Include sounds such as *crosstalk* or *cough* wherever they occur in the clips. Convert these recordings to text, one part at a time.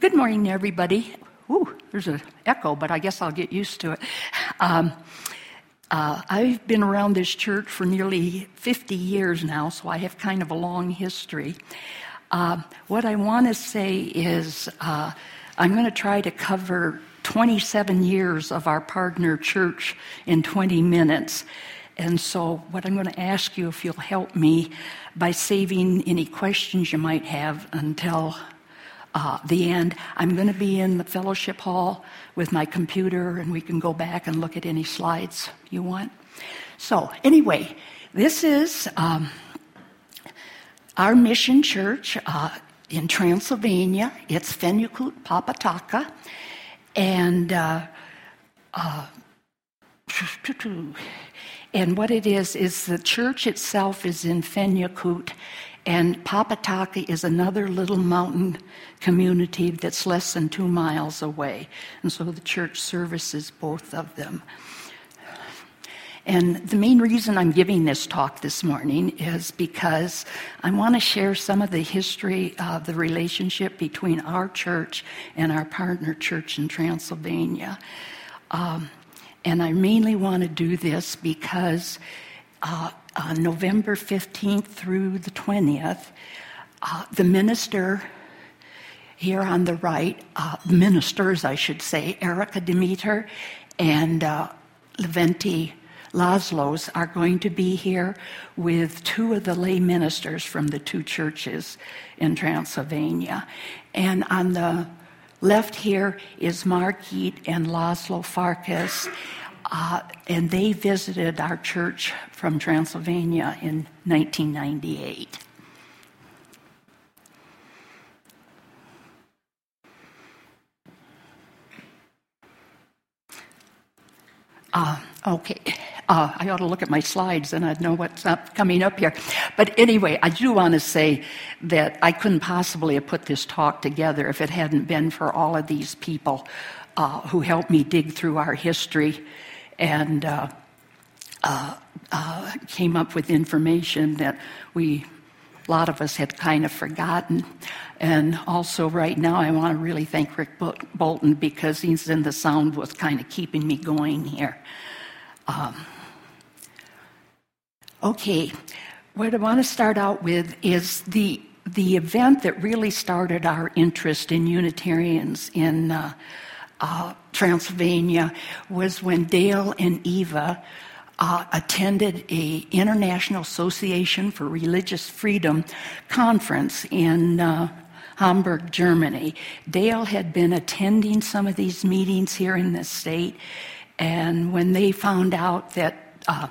Good morning, everybody. Ooh, there's an echo, but I guess I'll get used to it. Um, uh, I've been around this church for nearly 50 years now, so I have kind of a long history. Uh, what I want to say is uh, I'm going to try to cover 27 years of our partner church in 20 minutes. And so, what I'm going to ask you, if you'll help me by saving any questions you might have until uh, the end, I'm going to be in the fellowship hall with my computer, and we can go back and look at any slides you want. So, anyway, this is um, our mission church uh, in Transylvania. It's Fenyőkút Palpataka. And uh, uh and what it is, is the church itself is in Fenyőkút, and Palpataka is another little mountain community that's less than two miles away. And so the church services both of them. And the main reason I'm giving this talk this morning is because I want to share some of the history of the relationship between our church and our partner church in Transylvania. Um, and I mainly want to do this because uh, on November 15th through the 20th, uh, the minister here on the right, uh, ministers, I should say, Erica Demeter and uh, Levente Laszlos are going to be here with two of the lay ministers from the two churches in Transylvania. And on the left here is Margit and Laszlo Farkas. Uh, and they visited our church from Transylvania in 1998. Uh, okay. Uh, I ought to look at my slides and I'd know what's up, coming up here. But anyway, I do want to say that I couldn't possibly have put this talk together if it hadn't been for all of these people uh, who helped me dig through our history and uh, uh, uh came up with information that we, a lot of us, had kind of forgotten. And also, right now, I want to really thank Rick Bolton because he's in the sound was kind of keeping me going here. Um, Okay, what I want to start out with is the the event that really started our interest in Unitarians in uh, uh, Transylvania was when Dale and Eva uh, attended a International Association for Religious Freedom conference in uh, Hamburg, Germany. Dale had been attending some of these meetings here in the state, and when they found out that uh,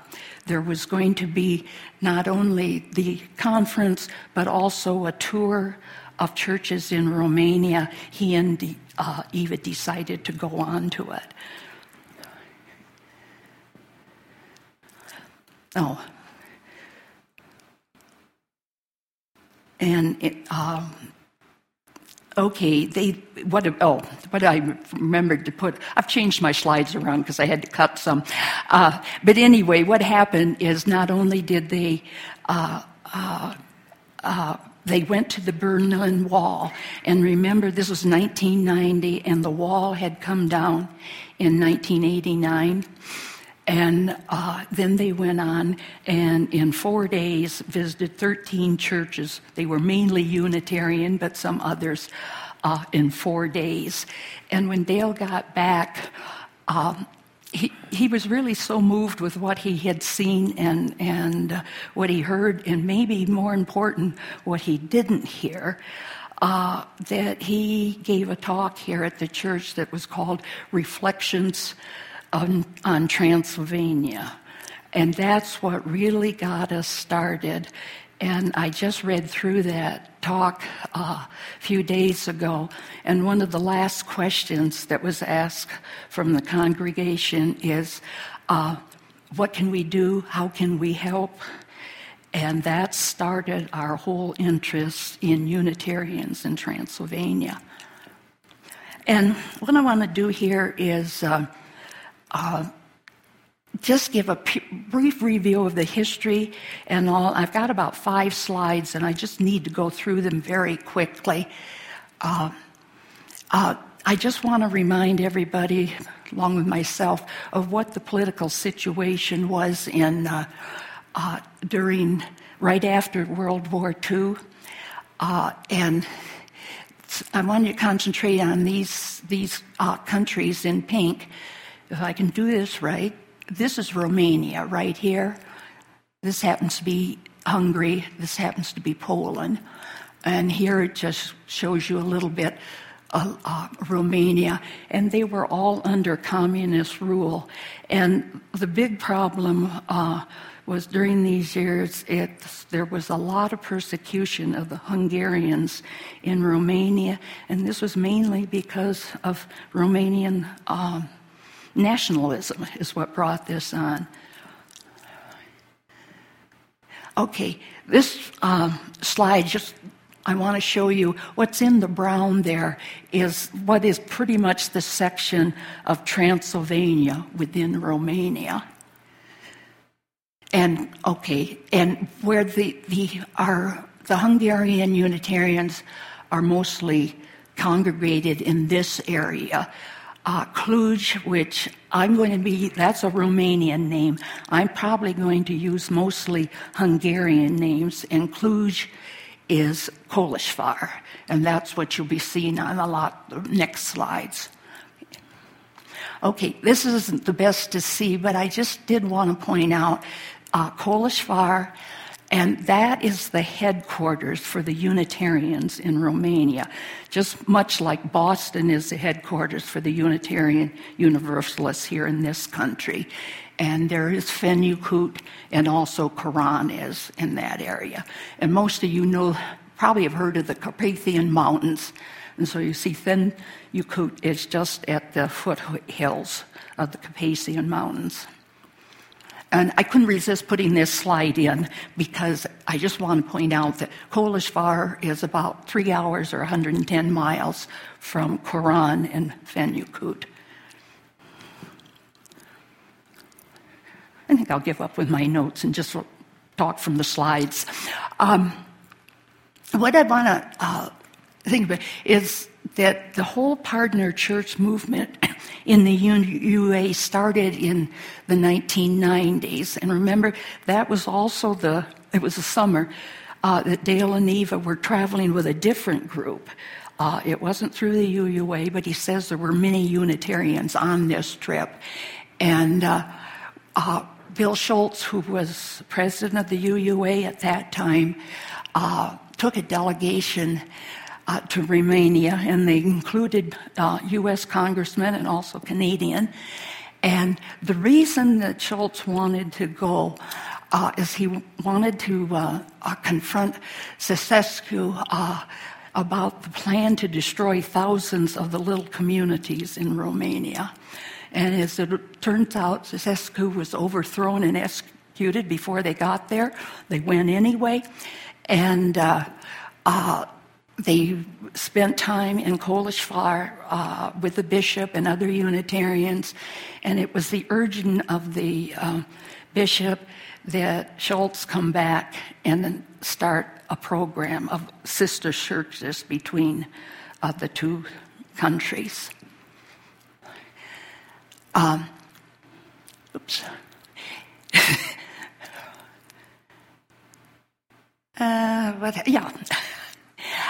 there was going to be not only the conference, but also a tour of churches in Romania. He and uh, Eva decided to go on to it. Oh. And it, um, okay, they, what, oh, what I remembered to put, I've changed my slides around because I had to cut some. Uh, but anyway, what happened is not only did they, uh, uh, uh they went to the Berlin Wall, and remember this was 1990, and the wall had come down in 1989. And uh, then they went on and in four days visited 13 churches. They were mainly Unitarian, but some others uh, in four days. And when Dale got back, um, he, he was really so moved with what he had seen and, and uh, what he heard, and maybe more important, what he didn't hear. Uh, that he gave a talk here at the church that was called Reflections on, on Transylvania. And that's what really got us started. And I just read through that talk uh, a few days ago, and one of the last questions that was asked from the congregation is uh, What can we do? How can we help? And that started our whole interest in Unitarians in Transylvania. And what I want to do here is. Uh, uh, just give a brief review of the history and all. I've got about five slides, and I just need to go through them very quickly. Uh, uh, I just want to remind everybody, along with myself, of what the political situation was in uh, uh, during right after World War II, uh, and I want to concentrate on these these uh, countries in pink. If I can do this right, this is Romania right here. This happens to be Hungary. This happens to be Poland. And here it just shows you a little bit of uh, Romania. And they were all under communist rule. And the big problem uh, was during these years, it, there was a lot of persecution of the Hungarians in Romania. And this was mainly because of Romanian um, nationalism, is what brought this on. Okay, this um, slide just I want to show you what's in the brown there is what is pretty much the section of Transylvania within Romania. And okay, and where the the are the Hungarian Unitarians are mostly congregated in this area uh, Cluj, which I'm going to be, that's a Romanian name. I'm probably going to use mostly Hungarian names, and Cluj is Kolozsvár, and that's what you'll be seeing on a lot of next slides. Okay, this isn't the best to see, but I just did want to point out uh, Kolozsvár and that is the headquarters for the Unitarians in Romania, just much like Boston is the headquarters for the Unitarian Universalists here in this country. And there is Fenyőkút and also Korond is in that area. And most of you know, probably have heard of the Carpathian Mountains. And so you see Fenyőkút is just at the foothills of the Carpathian Mountains. And I couldn't resist putting this slide in because I just want to point out that Kolozsvár is about three hours or 110 miles from Korond and Fenyőkút. I think I'll give up with my notes and just talk from the slides. Um, what I want to uh, think about is that the whole partner church movement in the UUA started in the 1990s. And remember, that was also the, it was the summer uh, that Dale and Eva were traveling with a different group. Uh, it wasn't through the UUA, but he says there were many Unitarians on this trip. And uh, uh Bill Schultz, who was president of the UUA at that time, uh, took a delegation uh, to Romania, and they included uh, U.S. congressmen and also Canadian. And the reason that Schultz wanted to go uh, is he wanted to uh, uh, confront Ceausescu uh, about the plan to destroy thousands of the little communities in Romania. And as it turns out, Ceausescu was overthrown and executed before they got there. They went anyway. And uh, uh, they spent time in Kolozsvár uh, with the bishop and other Unitarians, and it was the urging of the uh, bishop that Schultz come back and start a program of sister churches between uh, the two countries. Um, oops. *laughs* uh, what, yeah.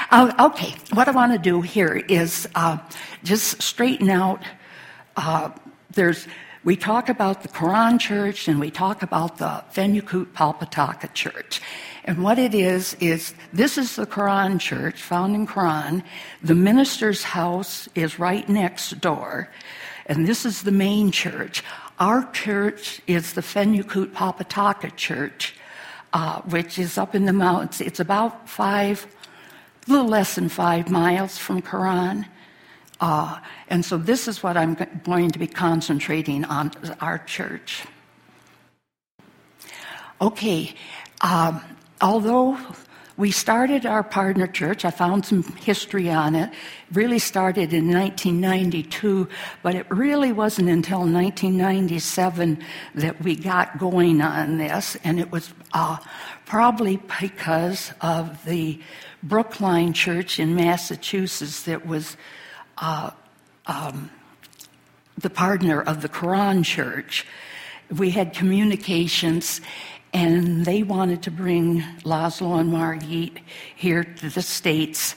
Uh, okay, what I want to do here is uh, just straighten out. Uh, there's we talk about the Korond Church and we talk about the Fenyőkút Palpataka Church. And what it is, is this is the Korond Church found in Korond. The minister's house is right next door. And this is the main church. Our church is the Fenyőkút Palpataka Church, uh, which is up in the mountains. It's about five a little less than five miles from Korond. Uh, and so this is what I'm going to be concentrating on our church. Okay, um, although we started our partner church, I found some history on it, really started in 1992, but it really wasn't until 1997 that we got going on this, and it was uh, probably because of the Brookline Church in Massachusetts that was uh, um, the partner of the Korond Church. We had communications, and they wanted to bring Laszlo and Margit here to the States,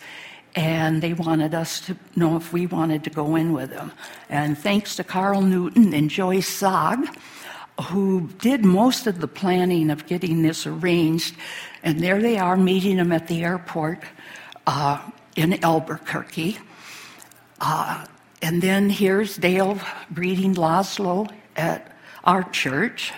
and they wanted us to know if we wanted to go in with them. And thanks to Carl Newton and Joyce Zog, who did most of the planning of getting this arranged, and there they are meeting them at the airport uh, in Albuquerque. Uh, and then here's Dale greeting Laszlo at our church.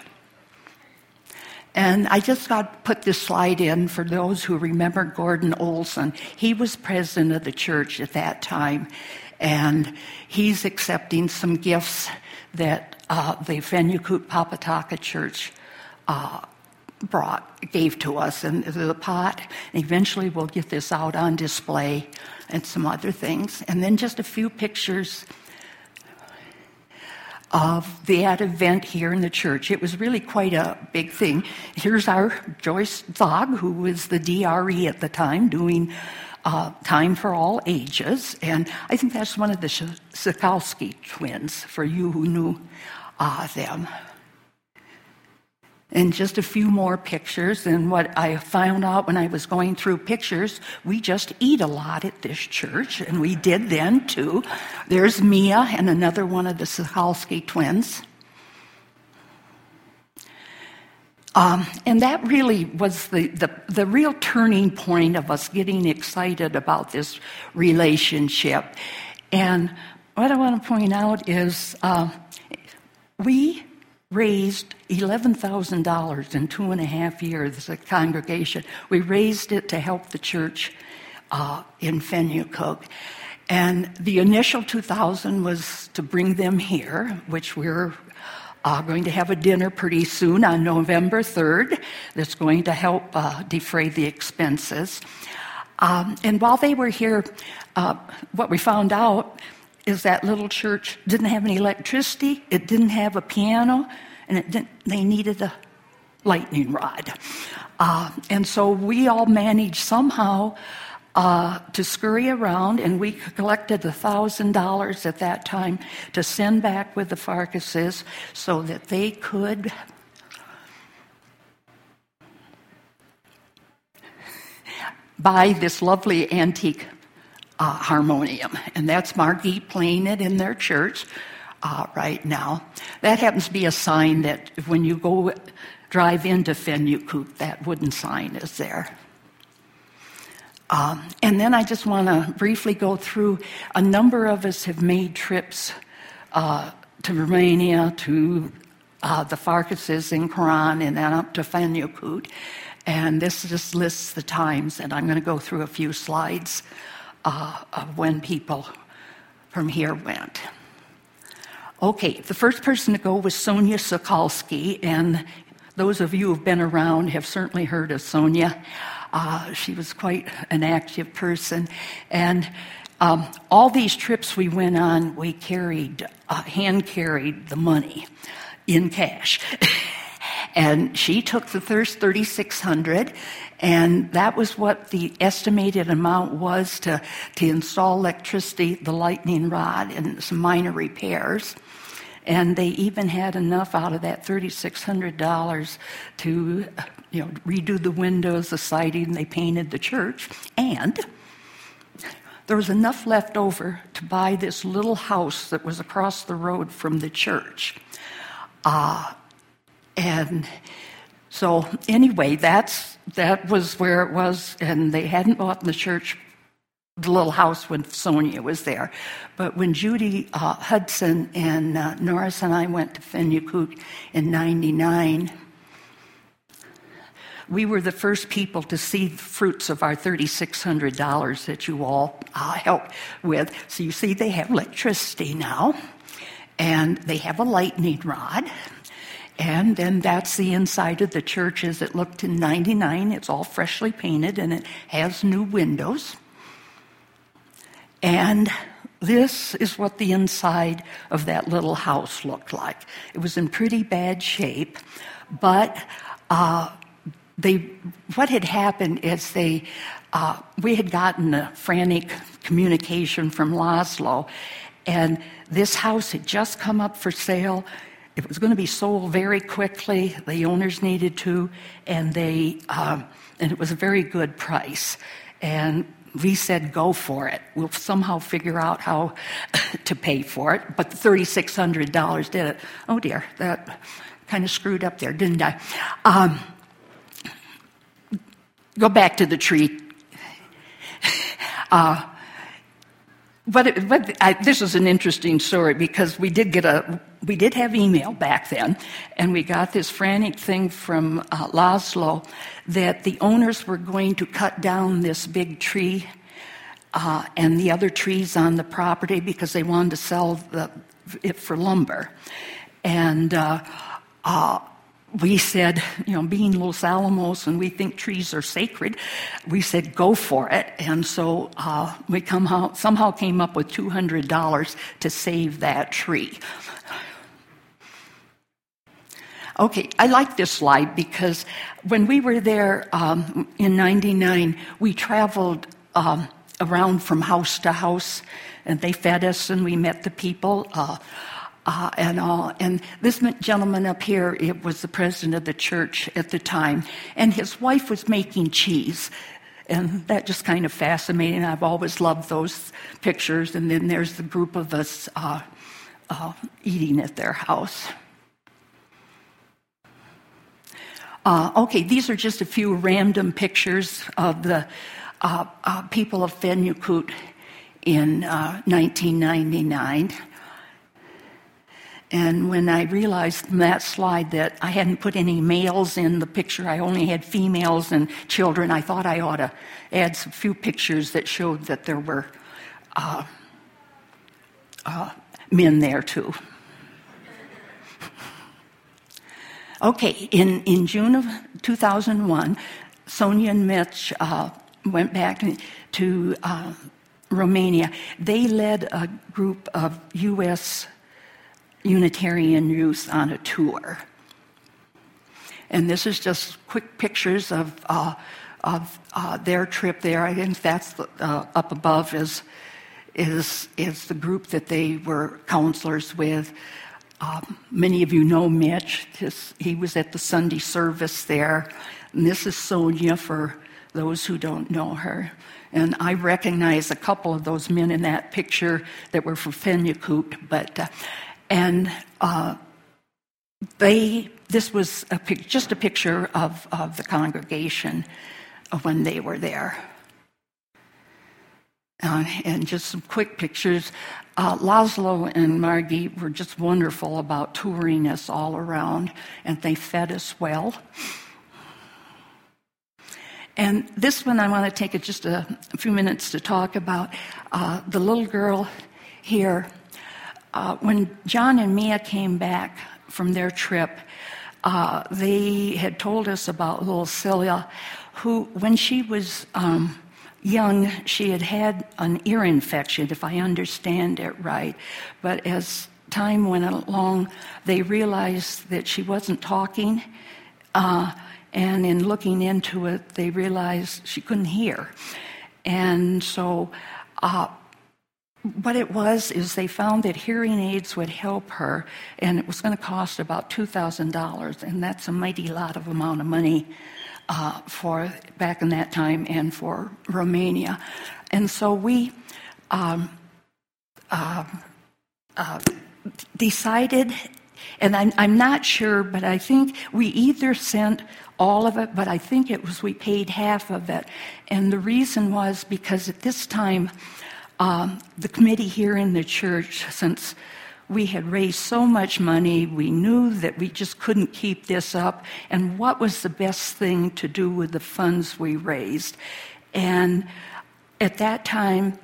And I just got put this slide in for those who remember Gordon Olson. He was president of the church at that time, and he's accepting some gifts that uh, the Fenyőkút Palpataka Church uh, brought, gave to us, and the pot. And eventually, we'll get this out on display and some other things. And then just a few pictures of that event here in the church. It was really quite a big thing. Here's our Joyce Zog, who was the DRE at the time, doing uh, Time for All Ages. And I think that's one of the Sikowski twins, for you who knew uh, them and just a few more pictures. And what I found out when I was going through pictures, we just eat a lot at this church, and we did then too. There's Mia and another one of the Sahalski twins. Um, and that really was the, the, the, real turning point of us getting excited about this relationship. And what I want to point out is uh, we raised $11,000 in two and a half years as a congregation. We raised it to help the church uh, in Fenyőkút. And the initial 2000 was to bring them here, which we're uh, going to have a dinner pretty soon on November 3rd that's going to help uh, defray the expenses. Um, and while they were here, uh, what we found out is that little church didn't have any electricity, it didn't have a piano, and it they needed a lightning rod. Uh, and so we all managed somehow uh, to scurry around, and we collected $1,000 at that time to send back with the Farkases so that they could buy this lovely antique uh, harmonium. And that's Margie playing it in their church uh, right now. That happens to be a sign that when you go drive into Fenyőkút, that wooden sign is there. Um, and then I just want to briefly go through a number of us have made trips uh, to Romania, to uh, the Farkases in Korond, and then up to Fenyőkút. And this just lists the times, and I'm going to go through a few slides uh, of when people from here went. Okay, the first person to go was Sonia Sokolsky, and those of you who've been around have certainly heard of Sonia. Uh, she was quite an active person, and um, all these trips we went on, we carried, uh, hand carried the money in cash. *laughs* and she took the first 3600 and that was what the estimated amount was to, to install electricity, the lightning rod, and some minor repairs. And they even had enough out of that $3,600 to you know, redo the windows, the siding, they painted the church. And there was enough left over to buy this little house that was across the road from the church. Uh, and so, anyway, that's, that was where it was, and they hadn't bought the church, the little house when Sonia was there. But when Judy uh, Hudson and uh, Norris and I went to Fenyőkút in 99, we were the first people to see the fruits of our $3,600 that you all uh, helped with. So you see, they have electricity now, and they have a lightning rod. And then that's the inside of the church as it looked in 99. It's all freshly painted and it has new windows. And this is what the inside of that little house looked like. It was in pretty bad shape, but uh, they, what had happened is they, uh, we had gotten a frantic communication from Laszlo. And this house had just come up for sale. It was going to be sold very quickly. The owners needed to, and they um, and it was a very good price. And we said, go for it. We'll somehow figure out how *laughs* to pay for it. But the $3,600 did it. Oh dear, that kind of screwed up there, didn't I? Um, go back to the tree. *laughs* Uh, but, but I, this is an interesting story because we did get a we did have email back then, and we got this frantic thing from uh, Laszlo that the owners were going to cut down this big tree uh, and the other trees on the property because they wanted to sell the, it for lumber, and. Uh, uh we said, you know, being Los Alamos and we think trees are sacred, we said, go for it. And so uh, we come out, somehow came up with $200 to save that tree. Okay, I like this slide because when we were there um, in 99, we traveled um, around from house to house and they fed us and we met the people. Uh, uh, and all. And this gentleman up here, it was the president of the church at the time, and his wife was making cheese. And that just kind of fascinating. I've always loved those pictures. And then there's the group of us uh, uh, eating at their house. Uh, okay, these are just a few random pictures of the uh, uh, people of Fenyőkút in 1999. And when I realized from that slide that I hadn't put any males in the picture, I only had females and children, I thought I ought to add some few pictures that showed that there were uh, uh, men there too. *laughs* okay, in, in June of 2001, Sonia and Mitch uh, went back to uh, Romania. They led a group of U.S. Unitarian youth on a tour. And this is just quick pictures of, uh, of uh, their trip there. I think that's uh, up above is, is, is the group that they were counselors with. Um, many of you know Mitch. His, he was at the Sunday service there. And this is Sonia for those who don't know her. And I recognize a couple of those men in that picture that were from Fenyőkút, but uh, and uh, they, this was a, just a picture of, of the congregation when they were there. Uh, and just some quick pictures. Uh, Laszlo and Margie were just wonderful about touring us all around, and they fed us well. And this one I want to take just a few minutes to talk about. Uh, the little girl here uh, when John and Mia came back from their trip, uh, they had told us about little Celia, who, when she was um, young, she had had an ear infection, if I understand it right. But as time went along, they realized that she wasn't talking. Uh, and in looking into it, they realized she couldn't hear. And so uh, what it was is they found that hearing aids would help her, and it was going to cost about $2,000, and that's a mighty lot of amount of money uh, for back in that time and for Romania. And so we um, uh, uh, decided, and I'm, I'm not sure, but I think we either sent all of it, but I think it was we paid half of it. And the reason was because at this time, um, the committee here in the church, since we had raised so much money, we knew that we just couldn't keep this up, and what was the best thing to do with the funds we raised? And at that time,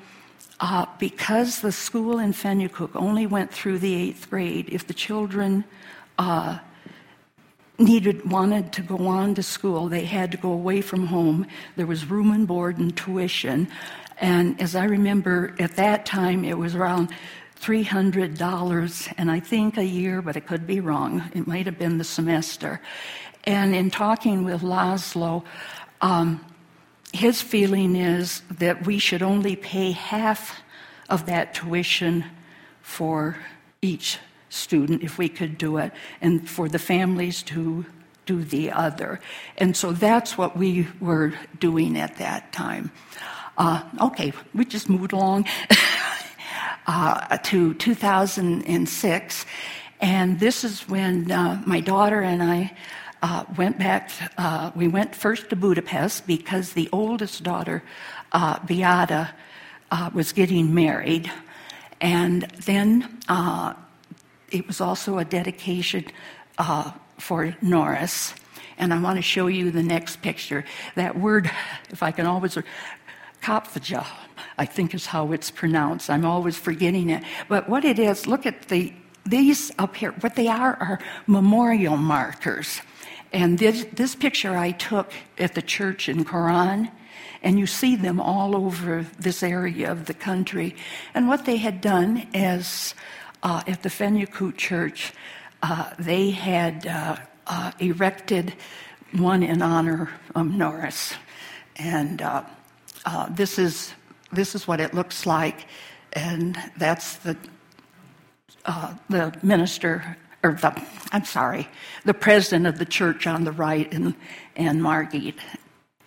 uh, because the school in Fenyőkút only went through the eighth grade, if the children uh, needed wanted to go on to school, they had to go away from home. There was room and board and tuition, and as I remember, at that time, it was around $300, and I think a year, but it could be wrong. It might have been the semester. And in talking with Laszlo, um, his feeling is that we should only pay half of that tuition for each student if we could do it, and for the families to do the other. And so that's what we were doing at that time. Uh, okay, we just moved along *laughs* uh, to 2006, and this is when uh, my daughter and I uh, went back. Uh, we went first to Budapest because the oldest daughter, uh, Beata, was getting married, and then it was also a dedication uh, for Norris. And I want to show you the next picture. That word, if I can always, Kopfaja, I think is how it's pronounced. I'm always forgetting it. But what it is, look at the these up here. What they are are memorial markers. And this, this picture I took at the church in Korond, and you see them all over this area of the country. And what they had done is uh, at the Fenyőkút Church, uh, they had uh, uh, erected one in honor of Norris. And uh, uh, this, is, this is what it looks like. And that's the, the minister, or the, I'm sorry, the president of the church on the right, and, and Margit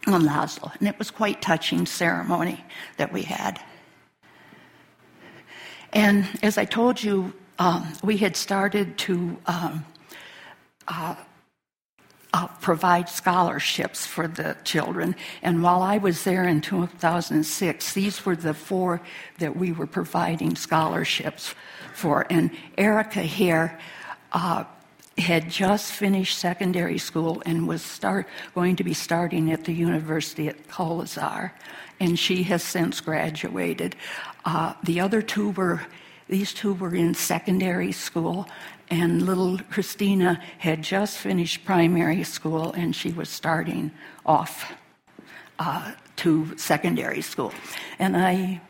on Laszlo. And it was quite touching ceremony that we had. And as I told you, um, we had started to um, uh, uh, provide scholarships for the children. And while I was there in 2006, these were the four that we were providing scholarships for. And Erica here uh, had just finished secondary school and was start, going to be starting at the university at Kolozsvár and she has since graduated. Uh, the other two were, these two were in secondary school, and little Christina had just finished primary school and she was starting off uh, to secondary school. And I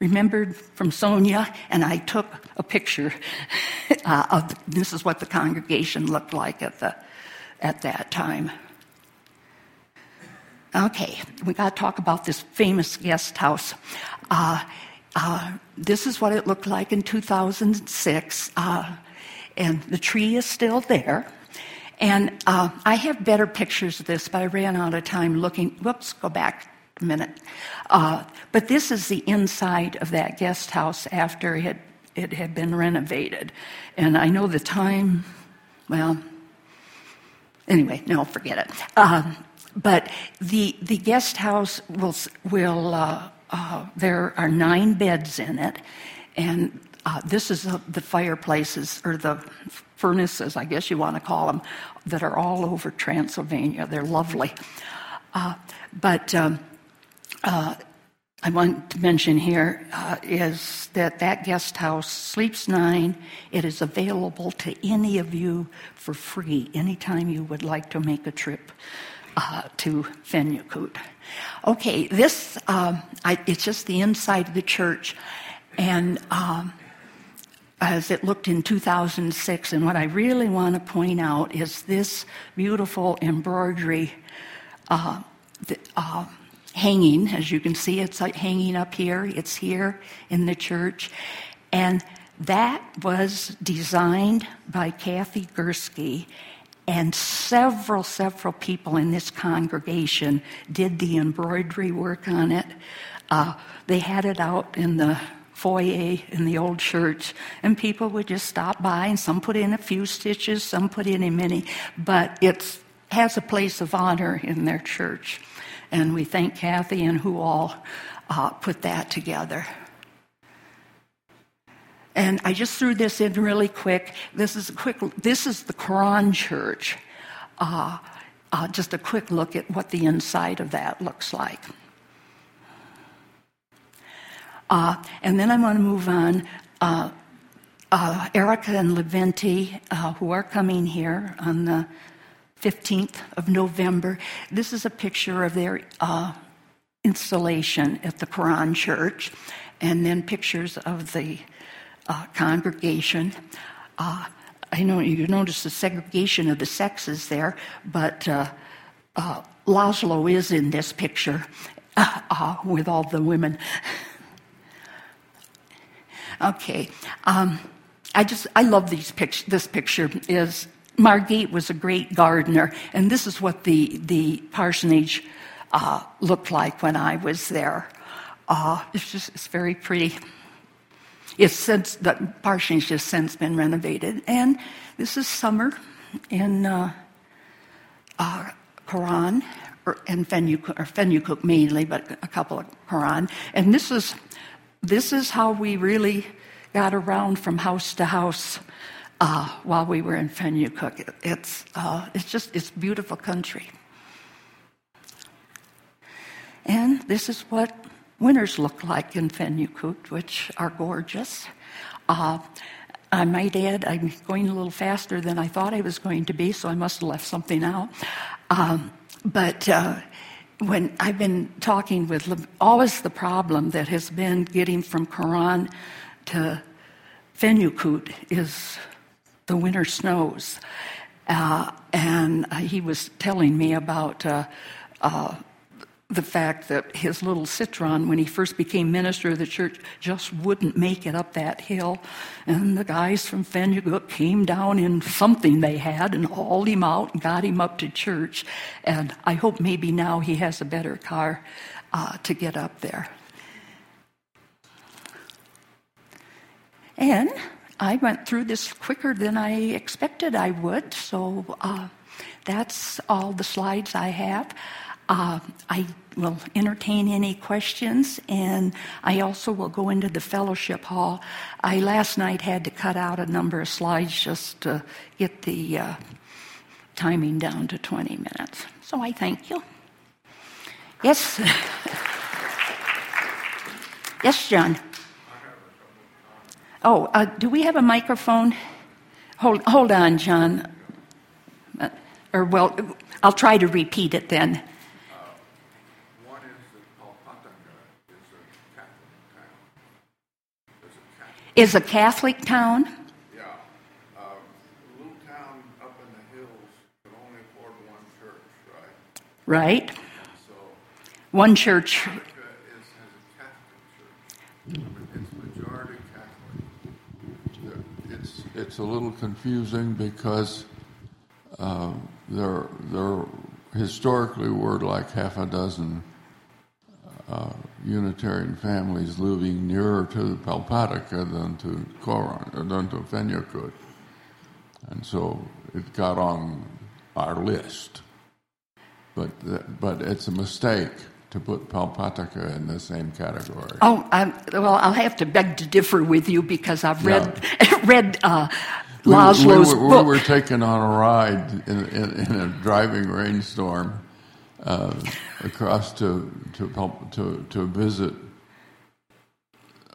remembered from Sonia, and I took a picture *laughs* uh, of the, this is what the congregation looked like at, the, at that time. Okay, we got to talk about this famous guest house. Uh, uh, this is what it looked like in 2006, uh, and the tree is still there. And uh, I have better pictures of this, but I ran out of time looking. Whoops, go back a minute. Uh, but this is the inside of that guest house after it, it had been renovated. And I know the time, well, anyway, no, forget it. Um, but the, the guest house will, will uh, uh, there are nine beds in it, and uh, this is the fireplaces, or the furnaces, I guess you want to call them, that are all over Transylvania. They're lovely. Uh, but um, uh, I want to mention here uh, is that that guest house sleeps nine. It is available to any of you for free anytime you would like to make a trip uh, to Fenyőkút. Okay, this, um, I, it's just the inside of the church. And um, as it looked in 2006, and what I really want to point out is this beautiful embroidery uh, the, uh, hanging. As you can see, it's hanging up here, it's here in the church. And that was designed by Kathy Gursky and several, several people in this congregation did the embroidery work on it. Uh, they had it out in the foyer in the old church, and people would just stop by, and some put in a few stitches, some put in a many, but it has a place of honor in their church. And we thank Kathy and who all uh, put that together. And I just threw this in really quick. This is a quick. This is the Korond Church. Uh, uh, just a quick look at what the inside of that looks like. Uh, and then I want to move on. Uh, uh, Erica and Levente, uh, who are coming here on the 15th of November, this is a picture of their installation at the Korond Church, and then pictures of the uh, congregation. Uh, I know you notice the segregation of the sexes there, but uh, uh Laszlo is in this picture uh, *laughs* uh, with all the women. *laughs* okay. Um, I just, I love these pic- this picture is Margit was a great gardener, and this is what the, the parsonage uh, looked like when I was there. Uh, it's just, it's very pretty. It's since, the parsonage has since been renovated, and this is summer in uh, uh, or in Fenyuk, or Fenyőkút mainly, but a couple of Korond. And this is, this is how we really got around from house to house uh, while we were in Fenyőkút. It's, uh, it's just, it's beautiful country. And this is what winters look like in Fenyőkút, which are gorgeous. Uh, I might add, I'm going a little faster than I thought I was going to be, so I must have left something out. Um, but uh, when I've been talking with, always the problem that has been getting from Korond to Fenyőkút is the winter snows. Uh, and uh, he was telling me about uh, uh, the fact that his little Citroën, when he first became minister of the church, just wouldn't make it up that hill. And the guys from Fenyőkút came down in something they had and hauled him out and got him up to church. And I hope maybe now he has a better car uh, to get up there. And I went through this quicker than I expected I would, so uh, that's all the slides I have. Uh, I will entertain any questions, and I also will go into the fellowship hall. I last night had to cut out a number of slides just to get the uh, timing down to 20 minutes. So I thank you. Yes. *laughs* yes, John. Oh, uh, do we have a microphone? Hold, hold on, John. Uh, or, well, I'll try to repeat it then. Is a Catholic town. Yeah. Uh, little town up in the hills can only afford one church, right? Right. So, one church. America is, has a Catholic church. it's a little confusing because uh, there, there historically were like half a dozen uh, Unitarian families living nearer to Palpataka than to Korond, or than to Fenyőkút. And so it got on our list. But, but it's a mistake to put Palpataka in the same category. Oh, I'm, well, I'll have to beg to differ with you because I've read yeah. read *laughs* uh, Laszlo's we, we, we, book. We were taken on a ride in, in, in a driving rainstorm uh, across to to to, to visit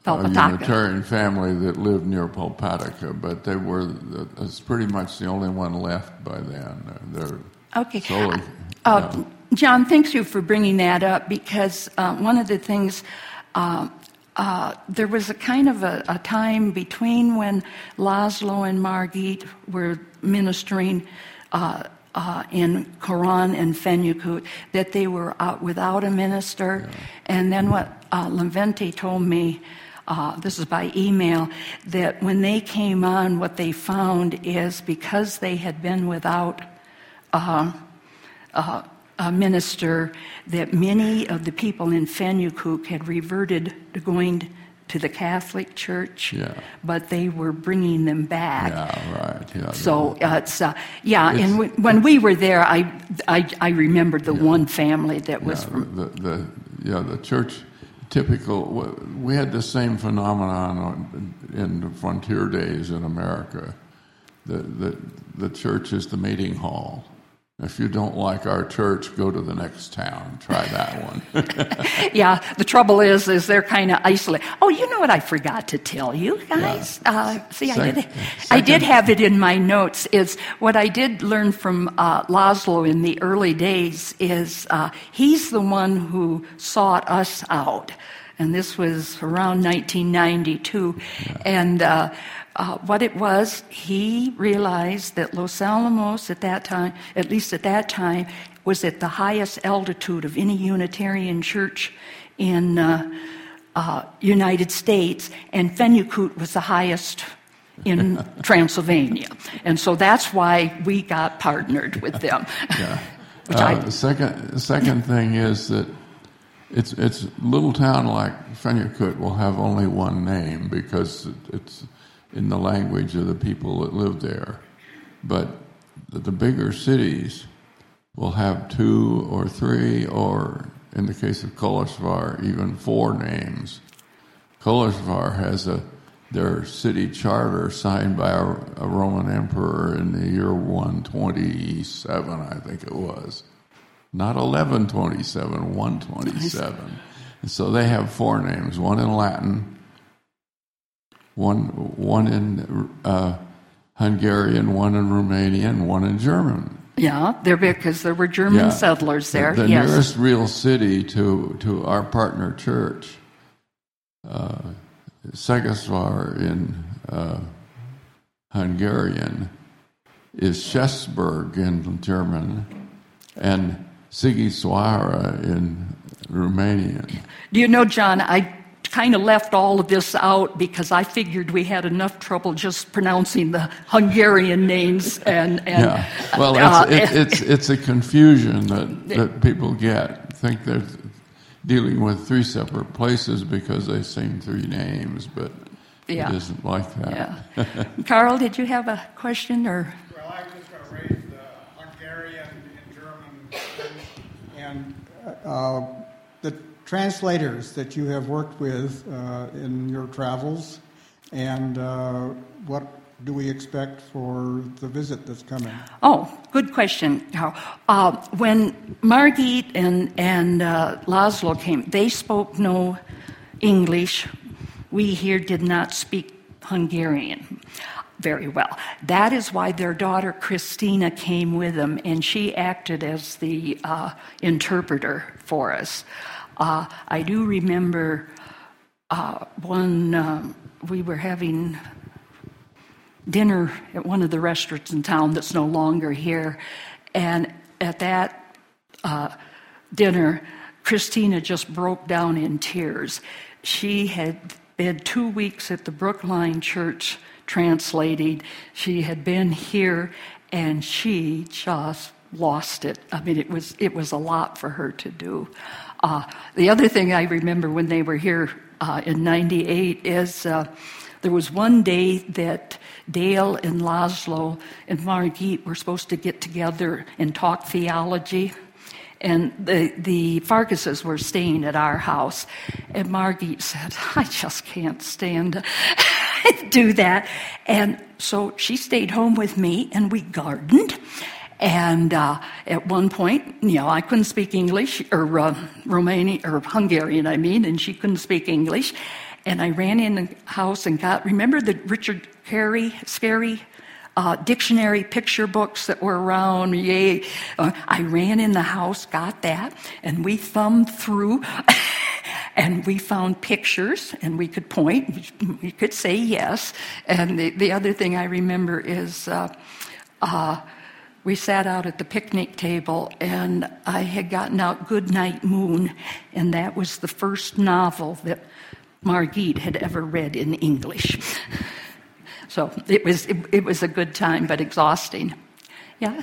a Unitarian family that lived near Palpataka, but they were it's pretty much the only one left by then. They're okay. Solely, uh, yeah. John, thanks you for bringing that up because uh, one of the things, uh, uh, there was a kind of a, a, time between when Laszlo and Margit were ministering uh, uh, in Korond and Fenyőkút that they were out without a minister. Yeah. And then what uh, Levente told me, this is by email, that when they came on, what they found is because they had been without uh, uh, minister that many of the people in Fenyőkút had reverted to going to the Catholic Church, yeah. but they were bringing them back. Yeah, right. Yeah, so uh, it's uh, yeah, it's, and w- when we were there, I I, I remembered the yeah. one family that was yeah, from the, the yeah the church. Typical. We had the same phenomenon in the frontier days in America. The the the church is the meeting hall if you don't like our church, go to the next town. Try that one. *laughs* yeah, the trouble is, is they're kind of isolated. Oh, you know what I forgot to tell you guys? Yeah. Uh, see, second, I did, I did have it in my notes. Is what I did learn from uh, Laszlo in the early days is uh, he's the one who sought us out, and this was around 1992, yeah. and uh, uh, what it was, he realized that Los Alamos at that time, at least at that time, was at the highest altitude of any Unitarian church in uh, uh, United States, and Fenyőkút was the highest in *laughs* Transylvania. And so that's why we got partnered with them. Yeah. *laughs* Uh, the second, the second thing is that it's it's a little town like Fenyőkút will have only one name because it's in the language of the people that live there. But the, the bigger cities will have two or three, or in the case of Kolozsvár, even four names. Kolozsvár has a their city charter signed by a, a, Roman emperor in the year 127, I think it was. Not 1127, 127. And so they have four names one in Latin, one, one in uh, Hungarian, one in Romanian, one in German. Yeah, there because there were German yeah. settlers there. The, the yes. nearest real city to, to our partner church, uh, Segesvar in uh, Hungarian, is Schäßburg in German, and Sighisoara in Romanian. Do you know, John, I kind of left all of this out because I figured we had enough trouble just pronouncing the Hungarian names and. and yeah. Well, it's, uh, it, it's, it's a confusion that, that people get. Think they're dealing with three separate places because they sing three names, but yeah. it isn't like that. Yeah. *laughs* Carl, did you have a question or? Well, I was going to raise the Hungarian and German and uh, the translators that you have worked with uh, in your travels, and uh, what do we expect for the visit that's coming? Oh, good question, uh, when Margit and, and uh, Laszlo came, they spoke no English. We here did not speak Hungarian very well. That is why their daughter Christina came with them, and she acted as the uh, interpreter for us. Uh, I do remember uh, one, um, we were having dinner at one of the restaurants in town that's no longer here. And at that uh, dinner, Christina just broke down in tears. She had been two weeks at the Brookline Church translating. She had been here and she just lost it. I mean, it was, it was a lot for her to do. Uh, the other thing I remember when they were here uh, in 98 is uh, there was one day that Dale and Laszlo and Margit were supposed to get together and talk theology. And the, the Farkases were staying at our house. And Margit said, *laughs* I just can't stand to *laughs* do that. And so she stayed home with me and we gardened. And uh, at one point, you know, I couldn't speak English or uh, Romanian or Hungarian, I mean, and she couldn't speak English. And I ran in the house and got, remember the Richard Carey, Scarry uh, dictionary picture books that were around. Yay. Uh, I ran in the house, got that, and we thumbed through *laughs* and we found pictures and we could point, we could say yes. And the, the other thing I remember is uh, uh we sat out at the picnic table and I had gotten out Good Night Moon, and that was the first novel that Margit had ever read in English. *laughs* so it was, it, it, was a good time, but exhausting. Yeah?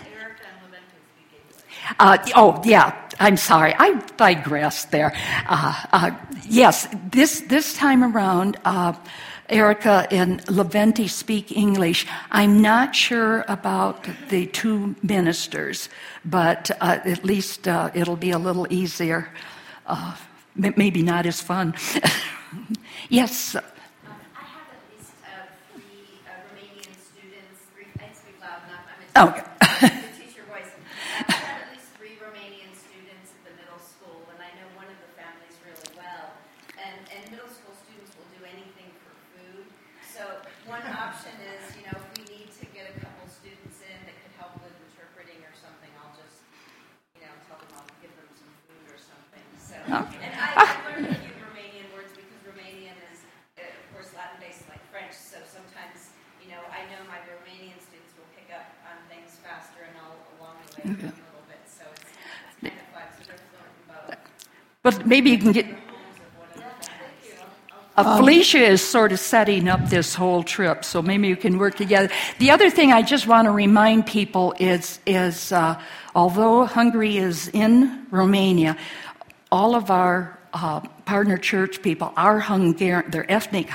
Uh, oh, yeah, I'm sorry. I digressed there. Uh, uh, yes, this, this time around, uh, Erica and Levente speak English. I'm not sure about the two ministers, but uh, at least uh, it'll be a little easier. maybe not as fun. *laughs* yes. Um, I have at least uh, three uh, Romanian students. Three, I speak loud enough. I'm a teacher, okay. teach your voice. I have at least three Romanian students at the middle school, and I know one of the families really well. And, and middle school students will do anything for food. So one option is, you know, if we need to get a couple students in that could help with interpreting or something, I'll just, you know, tell them I'll give them some food or something. So, okay. and I, I learned a few Romanian words because Romanian is, uh, of course, Latin based like French. So sometimes, you know, I know my Romanian students will pick up on things faster and I'll along the way a little bit. So it's, But maybe you can get. Uh, Felicia is sort of setting up this whole trip, so maybe you can work together. The other thing I just want to remind people is, is uh, although Hungary is in Romania, all of our uh, partner church people are Hungarian, they're ethnic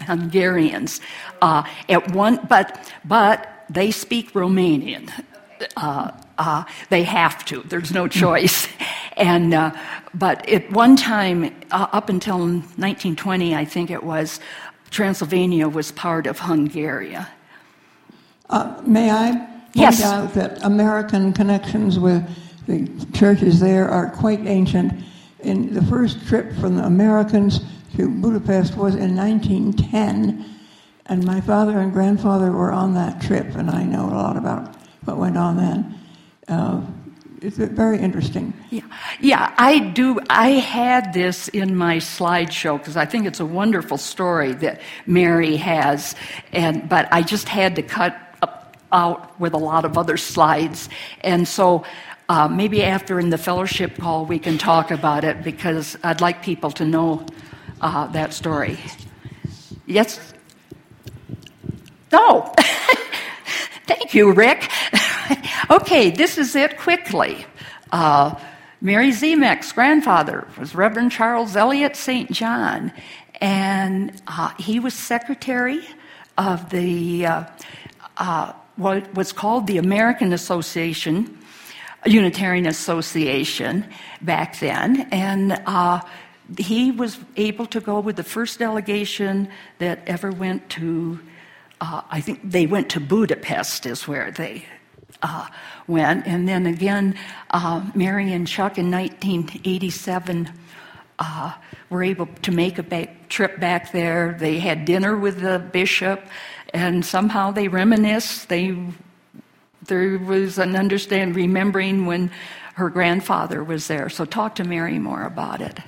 Hungarians. Uh, at one, but, but they speak Romanian. Uh, uh, they have to. There's no choice. *laughs* and uh, but at one time, uh, up until 1920, I think it was, Transylvania was part of Hungary. Uh, may I point yes. out that American connections with the churches there are quite ancient. In the first trip from the Americans to Budapest was in 1910, and my father and grandfather were on that trip, and I know a lot about what went on then. Uh, it's very interesting. Yeah, yeah. I do. I had this in my slideshow because I think it's a wonderful story that Mary has, and but I just had to cut out with a lot of other slides, and so. Uh, maybe after in the fellowship call we can talk about it because I'd like people to know uh, that story. Yes? No. *laughs* Thank you, Rick. *laughs* *laughs* okay, this is it quickly. Uh, Mary Zemek's grandfather was Reverend Charles Elliott St. John, and uh, he was secretary of the uh, uh, what was called the American Association, Unitarian Association back then, and uh, he was able to go with the first delegation that ever went to. Uh, I think they went to Budapest, is where they uh, went. And then again, uh, Mary and Chuck in 1987 uh, were able to make a trip back there. They had dinner with the bishop, and somehow they reminisced. They there was an understand remembering when her grandfather was there. So talk to Mary more about it.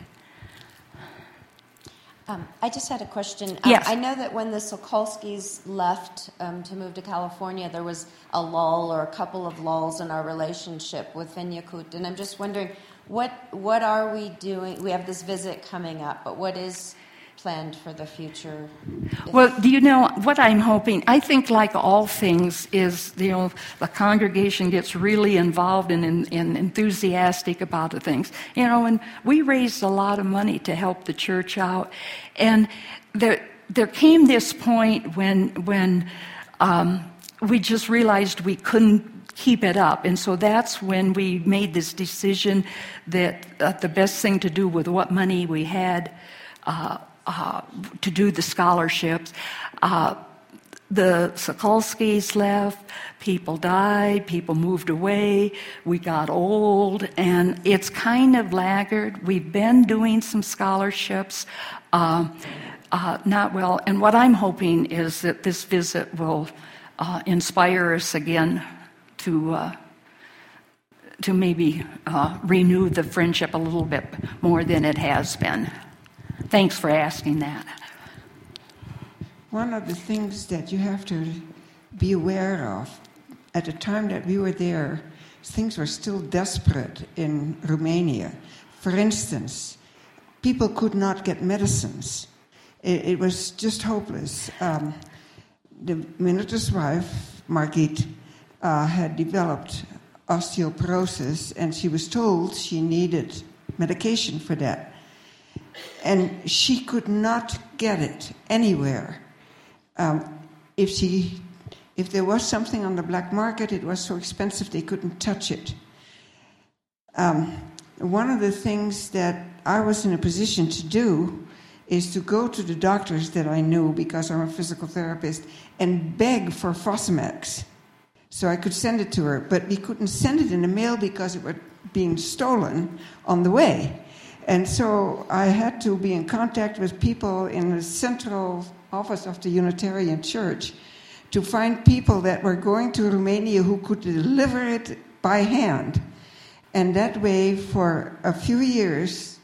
Um, I just had a question. Um, yes. I know that when the Sokolskis left um, to move to California, there was a lull or a couple of lulls in our relationship with Fenyőkút. And I'm just wondering, what, what are we doing? We have this visit coming up, but what is planned for the future? Well, do you know what I'm hoping? I think, like all things, is you know the congregation gets really involved and, and, and enthusiastic about the things. You know, and we raised a lot of money to help the church out, and there there came this point when when um, we just realized we couldn't keep it up. And so that's when we made this decision that uh, the best thing to do with what money we had uh, uh, to do the scholarships. Uh, the Sokolskis left, people died, people moved away, we got old, and it's kind of laggard. We've been doing some scholarships, uh, uh, not well, and what I'm hoping is that this visit will uh, inspire us again to. Uh, to maybe uh, renew the friendship a little bit more than it has been. Thanks for asking that. One of the things that you have to be aware of at the time that we were there, things were still desperate in Romania. For instance, people could not get medicines. It, it was just hopeless. Um, the minister's wife, Margit, uh, had developed osteoporosis, and she was told she needed medication for that and she could not get it anywhere. Um, if she, if there was something on the black market, it was so expensive they couldn't touch it. Um, one of the things that I was in a position to do is to go to the doctors that I knew because I'm a physical therapist and beg for Fosamax so I could send it to her. But we couldn't send it in the mail because it was being stolen on the way. And so I had to be in contact with people in the central office of the Unitarian Church to find people that were going to Romania who could deliver it by hand. And that way, for a few years,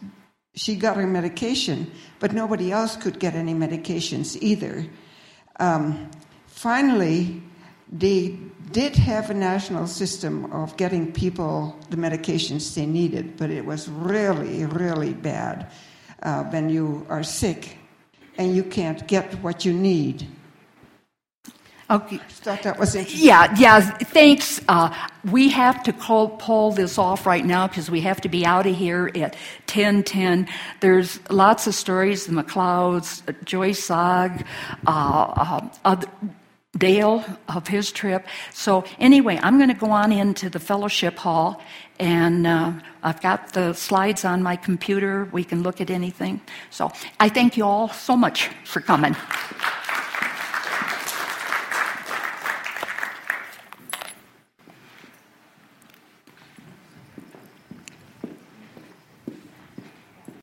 she got her medication, but nobody else could get any medications either. Um, finally, they did have a national system of getting people the medications they needed, but it was really, really bad uh, when you are sick and you can't get what you need. Okay. I thought that was interesting. Yeah, yeah, thanks. Uh, we have to call, pull this off right now because we have to be out of here at 1010. There's lots of stories, the McLeods, Joyce Sog, uh, uh, Dale of his trip. So anyway, I'm going to go on into the fellowship hall and uh, I've got the slides on my computer. We can look at anything. So I thank you all so much for coming.